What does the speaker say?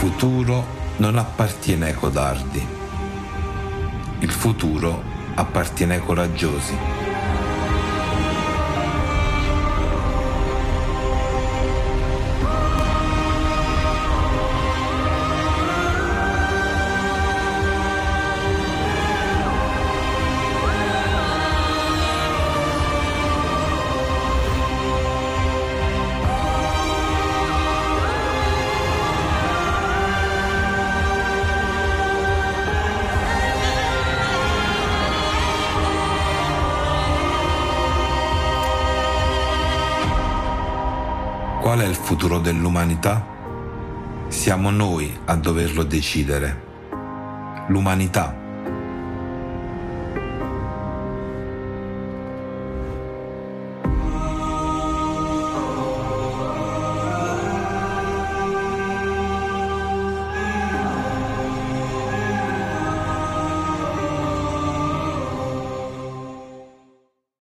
futuro non appartiene ai codardi. Il futuro appartiene ai coraggiosi. Qual è il futuro dell'umanità? Siamo noi a doverlo decidere. L'umanità